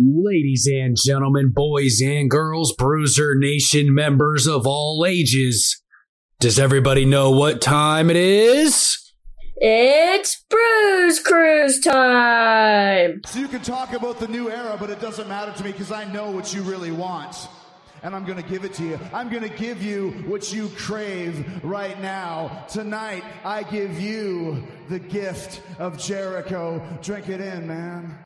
Ladies and gentlemen, boys and girls, Bruiser Nation members of all ages, does everybody know what time it is? It's Bruise Cruise time! So you can talk about the new era, but it doesn't matter to me because I know what you really want. And I'm going to give it to you. I'm going to give you what you crave right now. Tonight, I give you the gift of Jericho. Drink it in, man.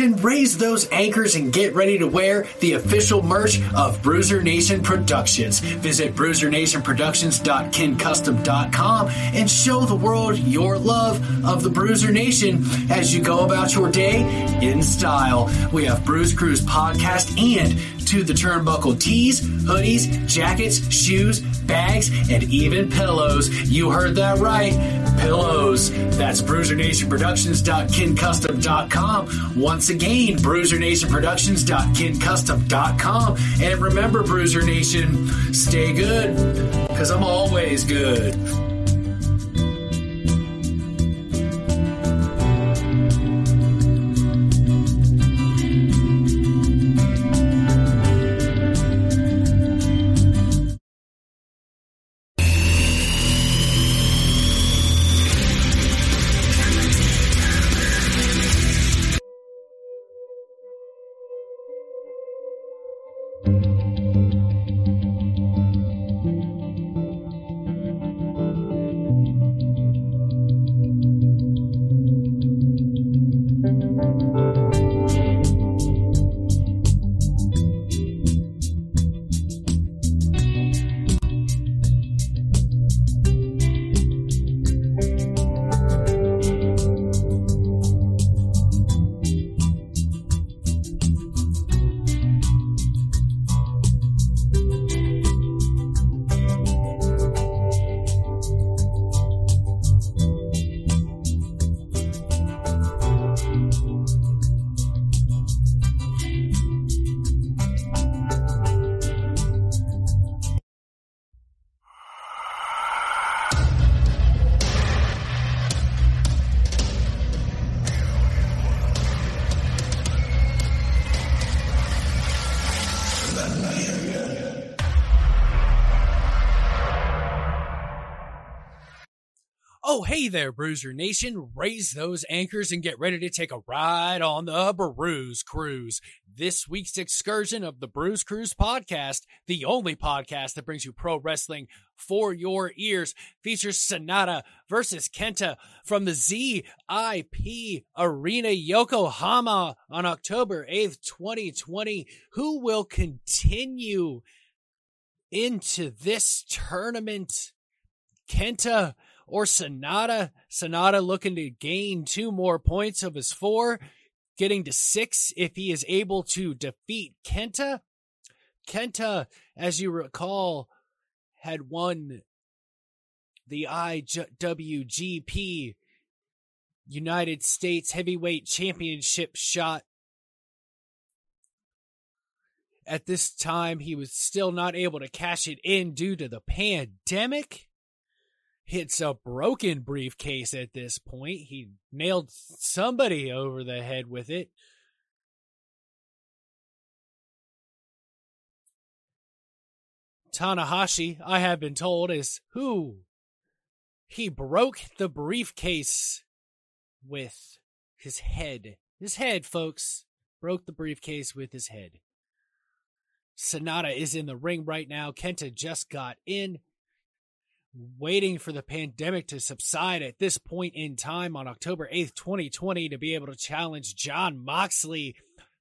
Nation. Raise those anchors and get ready to wear the official merch of Bruiser Nation Productions. Visit bruisernationproductions.kincustom.com and show the world your love of the Bruiser Nation as you go about your day in style. We have Bruise Cruise podcast and to the turnbuckle tees, hoodies, jackets, shoes, bags, and even pillows. You heard that right. Pillows. That's BruiserNationProductions.kincustom.com. Once again, BruiserNationProductions.kincustom.com. And remember, Bruiser Nation, stay good, because I'm always good. Hey there, Bruiser Nation. Raise those anchors and get ready to take a ride on the Bruise Cruise. This week's excursion of the Bruise Cruise podcast, the only podcast that brings you pro wrestling for your ears, features Sanada versus Kenta from the ZIP Arena Yokohama on October 8th, 2020. Who will continue into this tournament? Kenta or Sanada. Sanada looking to gain two more points of his four, getting to six if he is able to defeat Kenta. Kenta, as you recall, had won the IWGP United States Heavyweight Championship shot. At this time, he was still not able to cash it in due to the pandemic hits a broken briefcase at this point. He nailed somebody over the head with it. Tanahashi, I have been told, is who he broke the briefcase with his head. His head, folks. Broke the briefcase with his head. Sanada is in the ring right now. Kenta just got in waiting for the pandemic to subside at this point in time on October 8th, 2020, to be able to challenge Jon Moxley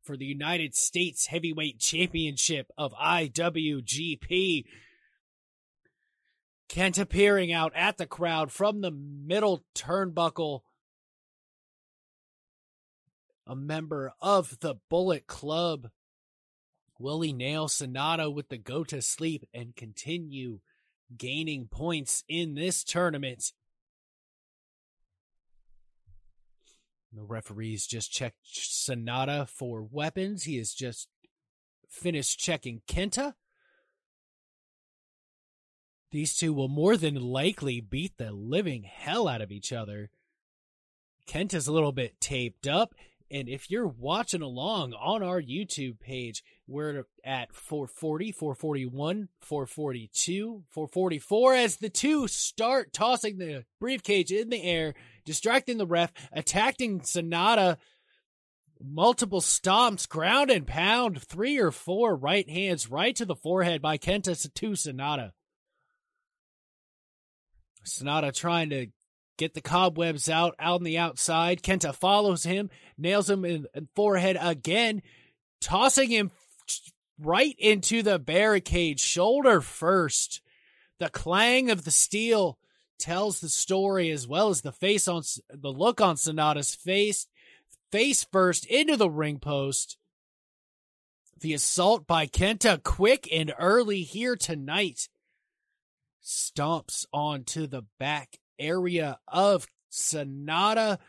for the United States Heavyweight Championship of IWGP. Kenta peering out at the crowd from the middle turnbuckle. A member of the Bullet Club. Will he nail Sanada with the go to sleep and continue gaining points in this tournament? The referees just checked Sanada for weapons. He has just finished checking Kenta. These two will more than likely beat the living hell out of each other. Kenta's a little bit taped up. And if you're watching along on our YouTube page, we're at 440, 441, 442, 444 as the two start tossing the briefcase in the air, distracting the ref, attacking Sanada, Multiple stomps, ground and pound, three or four right hands right to the forehead by Kenta to Sonata. Sanada trying to get the cobwebs out out on the outside. Kenta follows him, nails him in the forehead again, tossing him right into the barricade, shoulder first. The clang of the steel tells the story as well as the face on the look on Sanada's face. Face first into the ring post. The assault by Kenta quick and early here tonight stomps onto the back area of Sanada,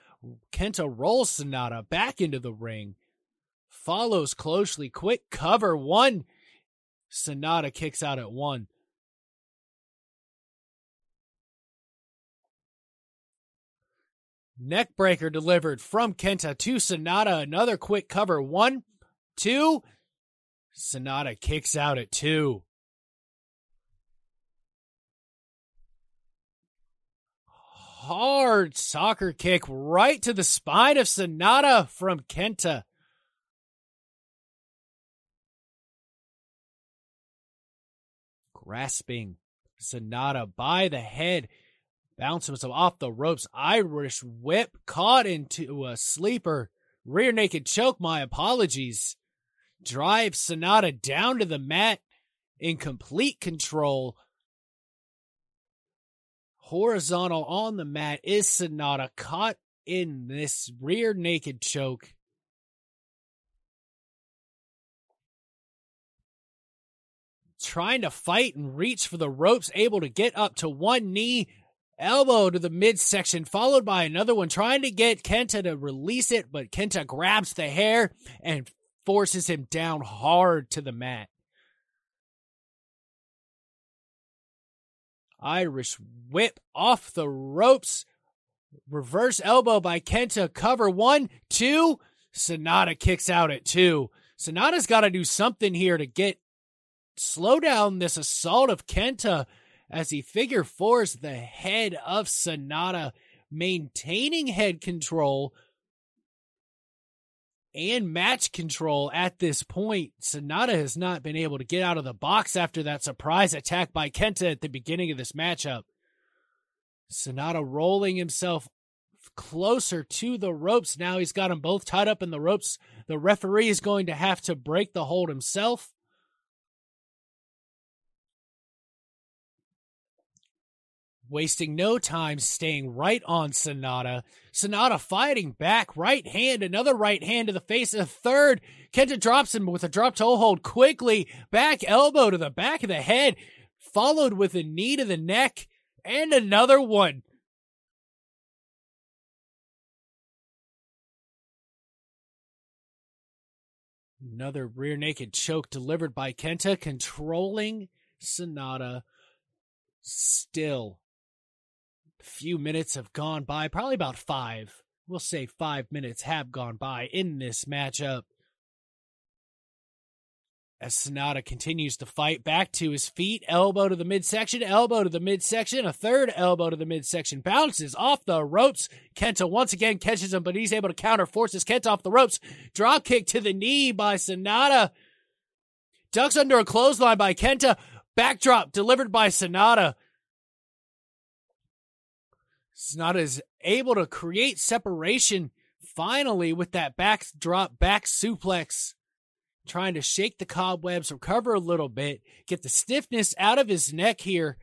Kenta rolls Sanada back into the ring, follows closely. Quick cover one. Sanada kicks out at one. Neckbreaker delivered from Kenta to Sanada. Another quick cover. One, two. Sanada kicks out at two. Hard soccer kick right to the spine of Sanada from Kenta. Grasping Sanada by the head, bounces him off the ropes. Irish whip caught into a sleeper. Rear naked choke, my apologies. Drive Sanada down to the mat in complete control horizontal on the mat is Sanada caught in this rear naked choke. Trying to fight and reach for the ropes, able to get up to one knee, elbow to the midsection, followed by another one, trying to get Kenta to release it, but Kenta grabs the hair and forces him down hard to the mat. Irish whip off the ropes. Reverse elbow by Kenta. Cover one, two. Sanada kicks out at two. Sanada's got to do something here to get slow down this assault of Kenta as he figure fours the head of Sanada, maintaining head control and match control at this point. Sanada has not been able to get out of the box after that surprise attack by Kenta at the beginning of this matchup. Sanada rolling himself closer to the ropes. Now he's got them both tied up in the ropes. The referee is going to have to break the hold himself. Wasting no time staying right on Sanada. Sanada fighting back, right hand, another right hand to the face, a third. Kenta drops him with a drop toe hold quickly, back elbow to the back of the head, followed with a knee to the neck, and another one. Another rear naked choke delivered by Kenta, controlling Sanada Still few minutes have gone by, probably about five. We'll say five minutes have gone by in this matchup. As Sanada continues to fight back to his feet, elbow to the midsection, elbow to the midsection, a third elbow to the midsection, bounces off the ropes. Kenta once again catches him, but he's able to counter, forces Kenta off the ropes. Drop kick to the knee by Sanada. Ducks under a clothesline by Kenta. Backdrop delivered by Sanada. Sanada is able to create separation finally with that backdrop back suplex. Trying to shake the cobwebs, recover a little bit, get the stiffness out of his neck here.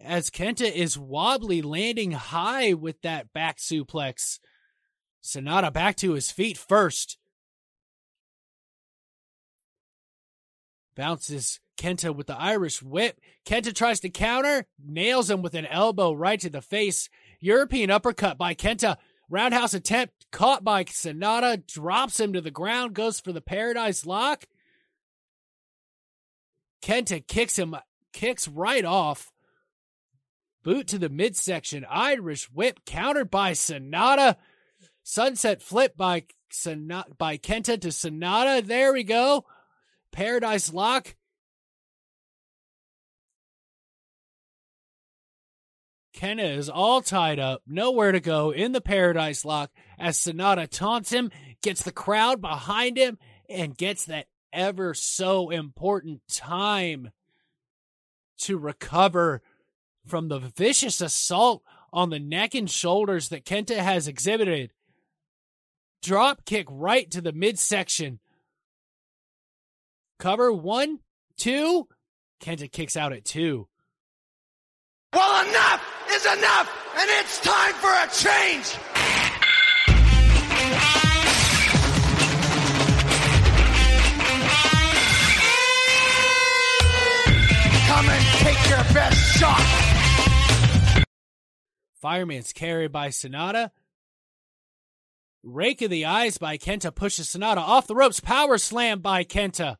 as Kenta is wobbly, landing high with that back suplex. Sanada back to his feet first. Bounces Kenta with the Irish whip. Kenta tries to counter, nails him with an elbow right to the face. European uppercut by Kenta. Roundhouse attempt caught by Sanada, drops him to the ground, goes for the Paradise Lock. Kenta kicks him, kicks right off. Boot to the midsection, Irish whip countered by Sanada. Sunset flip by Sanada, by Kenta to Sanada. There we go. Paradise Lock. Kenta is all tied up, nowhere to go in the Paradise Lock as Sanada taunts him, gets the crowd behind him, and gets that ever so important time to recover from the vicious assault on the neck and shoulders that Kenta has exhibited. Drop kick right to the midsection. Cover one, two. Kenta kicks out at two. Well, enough is enough, and it's time for a change. Come and take your best shot. Fireman's carry by Sanada. Rake of the eyes by Kenta pushes Sanada off the ropes. Power slam by Kenta.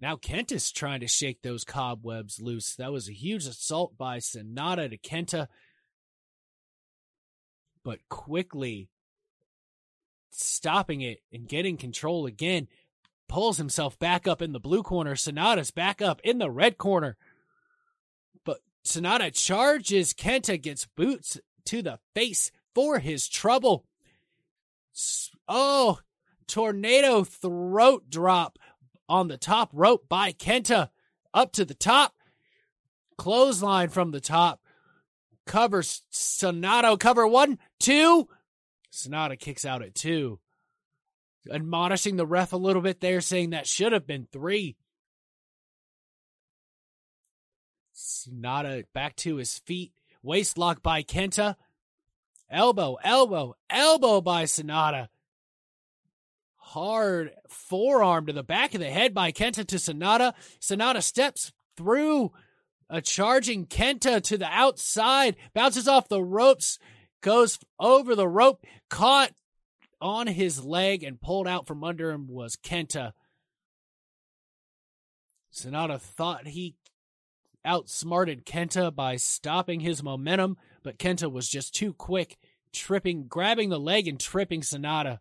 Now Kenta's trying to shake those cobwebs loose. That was a huge assault by Sanada to Kenta. But quickly stopping it and getting control again, pulls himself back up in the blue corner. Sanada's back up in the red corner. But Sanada charges. Kenta gets boots to the face for his trouble. Oh, tornado throat drop on the top rope by Kenta. Up to the top. Clothesline from the top. Covers Sanada. Cover one, two. Sanada kicks out at two. Admonishing the ref a little bit there, saying that should have been three. Sanada back to his feet. Waist lock by Kenta. Elbow, elbow, elbow by Sanada hard forearm to the back of the head by Kenta to Sanada. Sanada steps through a charging Kenta to the outside, bounces off the ropes, goes over the rope, caught on his leg and pulled out from under him was Kenta. Sanada thought he outsmarted Kenta by stopping his momentum, but Kenta was just too quick, tripping, grabbing the leg and tripping Sanada.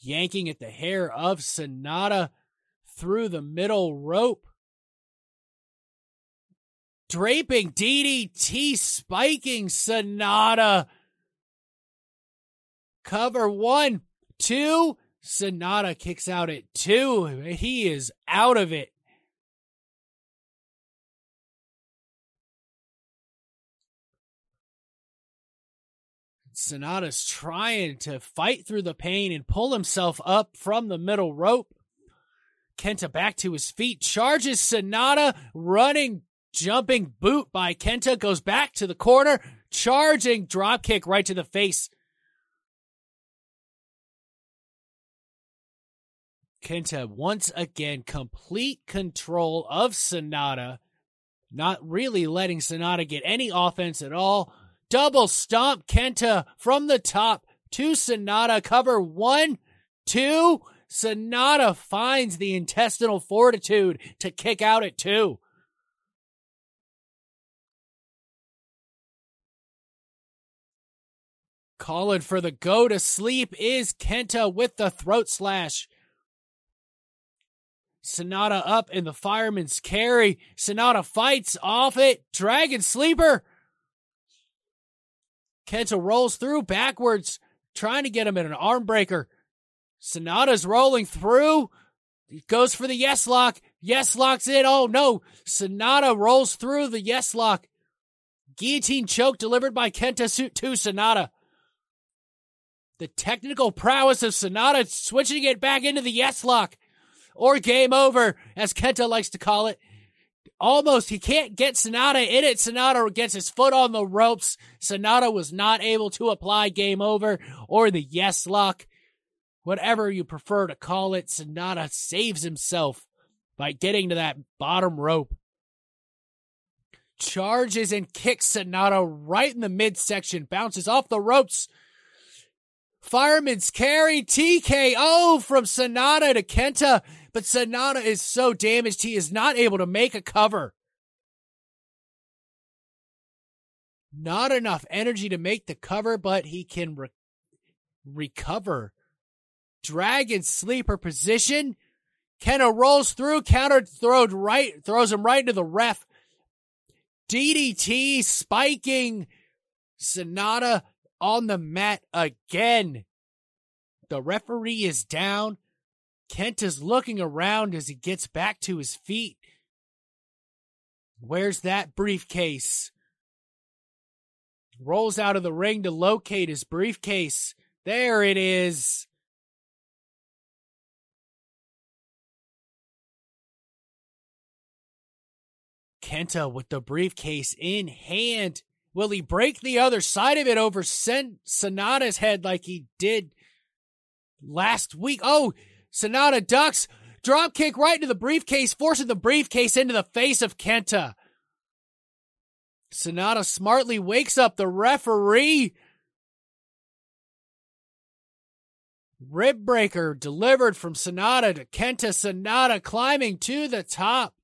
Yanking at the hair of Sanada through the middle rope. Draping DDT, spiking Sanada. Cover one, two. Sanada kicks out at two. He is out of it. Sanada's trying to fight through the pain and pull himself up from the middle rope. Kenta back to his feet, charges Sanada, running, jumping boot by Kenta, goes back to the corner, charging drop kick right to the face. Kenta once again complete control of Sanada, not really letting Sanada get any offense at all. Double stomp Kenta from the top to Sanada. Cover one, two. Sanada finds the intestinal fortitude to kick out at two. Calling for the go to sleep is Kenta with the throat slash. Sanada up in the fireman's carry. Sanada fights off it. Dragon sleeper. Kenta rolls through backwards, trying to get him in an arm breaker. Sanada's rolling through. He goes for the yes lock. Yes locks it. Oh no. Sanada rolls through the yes lock. Guillotine choke delivered by Kenta suit to Sanada. The technical prowess of Sanada switching it back into the yes lock or game over, as Kenta likes to call it. Almost, he can't get Sanada in it. Sanada gets his foot on the ropes. Sanada was not able to apply game over or the yes lock, whatever you prefer to call it. Sanada saves himself by getting to that bottom rope. Charges and kicks Sanada right in the midsection, bounces off the ropes. Fireman's carry TKO from Sanada to Kenta, but Sanada is so damaged he is not able to make a cover. Not enough energy to make the cover, but he can re- recover. Dragon sleeper position. Kenta rolls through, counter throws right, throws him right into the ref. DDT spiking Sanada on the mat again. The referee is down. Kent is looking around as he gets back to his feet. Where's that briefcase? Rolls out of the ring to locate his briefcase. There it is. Kenta with the briefcase in hand. Will he break the other side of it over Sen- Sanada's head like he did last week? Oh, Sanada ducks, drop kick right into the briefcase, forcing the briefcase into the face of Kenta. Sanada smartly wakes up the referee. Rib breaker delivered from Sanada to Kenta. Sanada climbing to the top.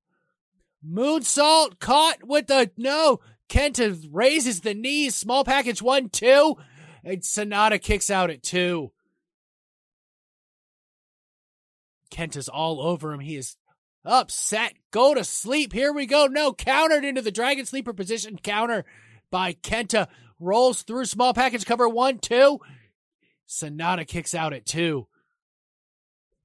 Moonsault caught with the no. Kenta raises the knees. Small package one, two. And Sanada kicks out at two. Kenta's all over him. He is upset. Go to sleep. Here we go. No, countered into the Dragon Sleeper position. Counter by Kenta. Rolls through small package cover one, two. Sanada kicks out at two.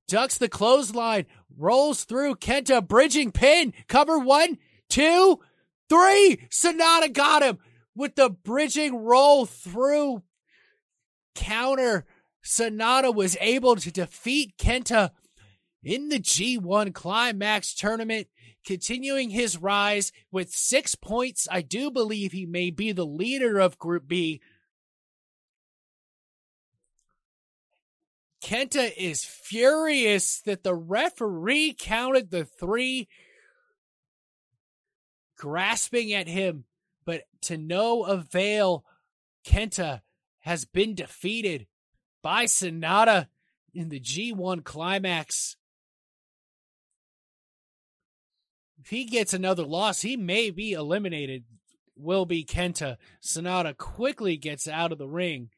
Ducks the clothesline. Rolls through. Kenta bridging pin. Cover one, two, three. Sanada got him with the bridging roll through. Counter. Sanada was able to defeat Kenta in the G1 Climax tournament, continuing his rise with six points. I do believe he may be the leader of Group B. Kenta is furious that the referee counted the three, grasping at him, but to no avail. Kenta has been defeated by Sanada in the G1 Climax. If he gets another loss, he may be eliminated. Will be Kenta. Sanada quickly gets out of the ring.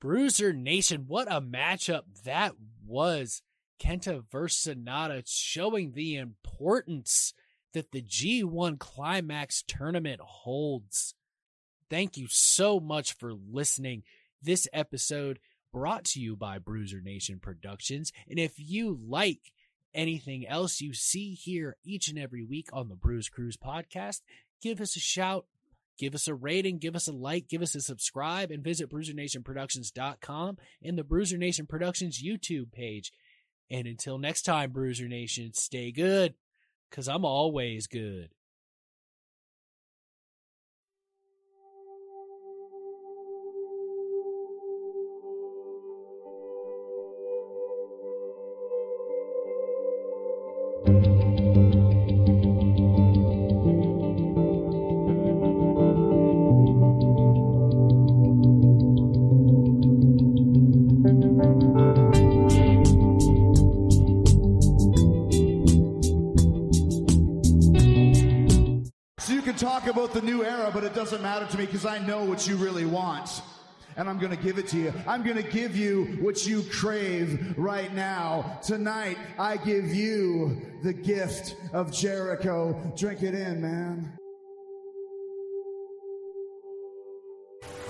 Bruiser Nation, what a matchup that was. Kenta versus Sanada showing the importance that the G1 Climax tournament holds. Thank you so much for listening. This episode brought to you by Bruiser Nation Productions. And if you like anything else you see here each and every week on the Bruise Cruise podcast, give us a shout, give us a rating, give us a like, give us a subscribe, and visit BruiserNationProductions.com and the Bruiser Nation Productions YouTube page. And until next time, Bruiser Nation, stay good, because I'm always good. Talk about the new era, but it doesn't matter to me because I know what you really want. And I'm going to give it to you. I'm going to give you what you crave right now. Tonight, I give you the gift of Jericho. Drink it in, man.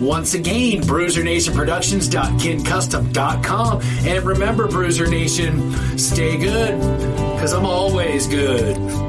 Once again, bruisernationproductions.kincustom.com. And remember, Bruiser Nation, stay good, because I'm always good.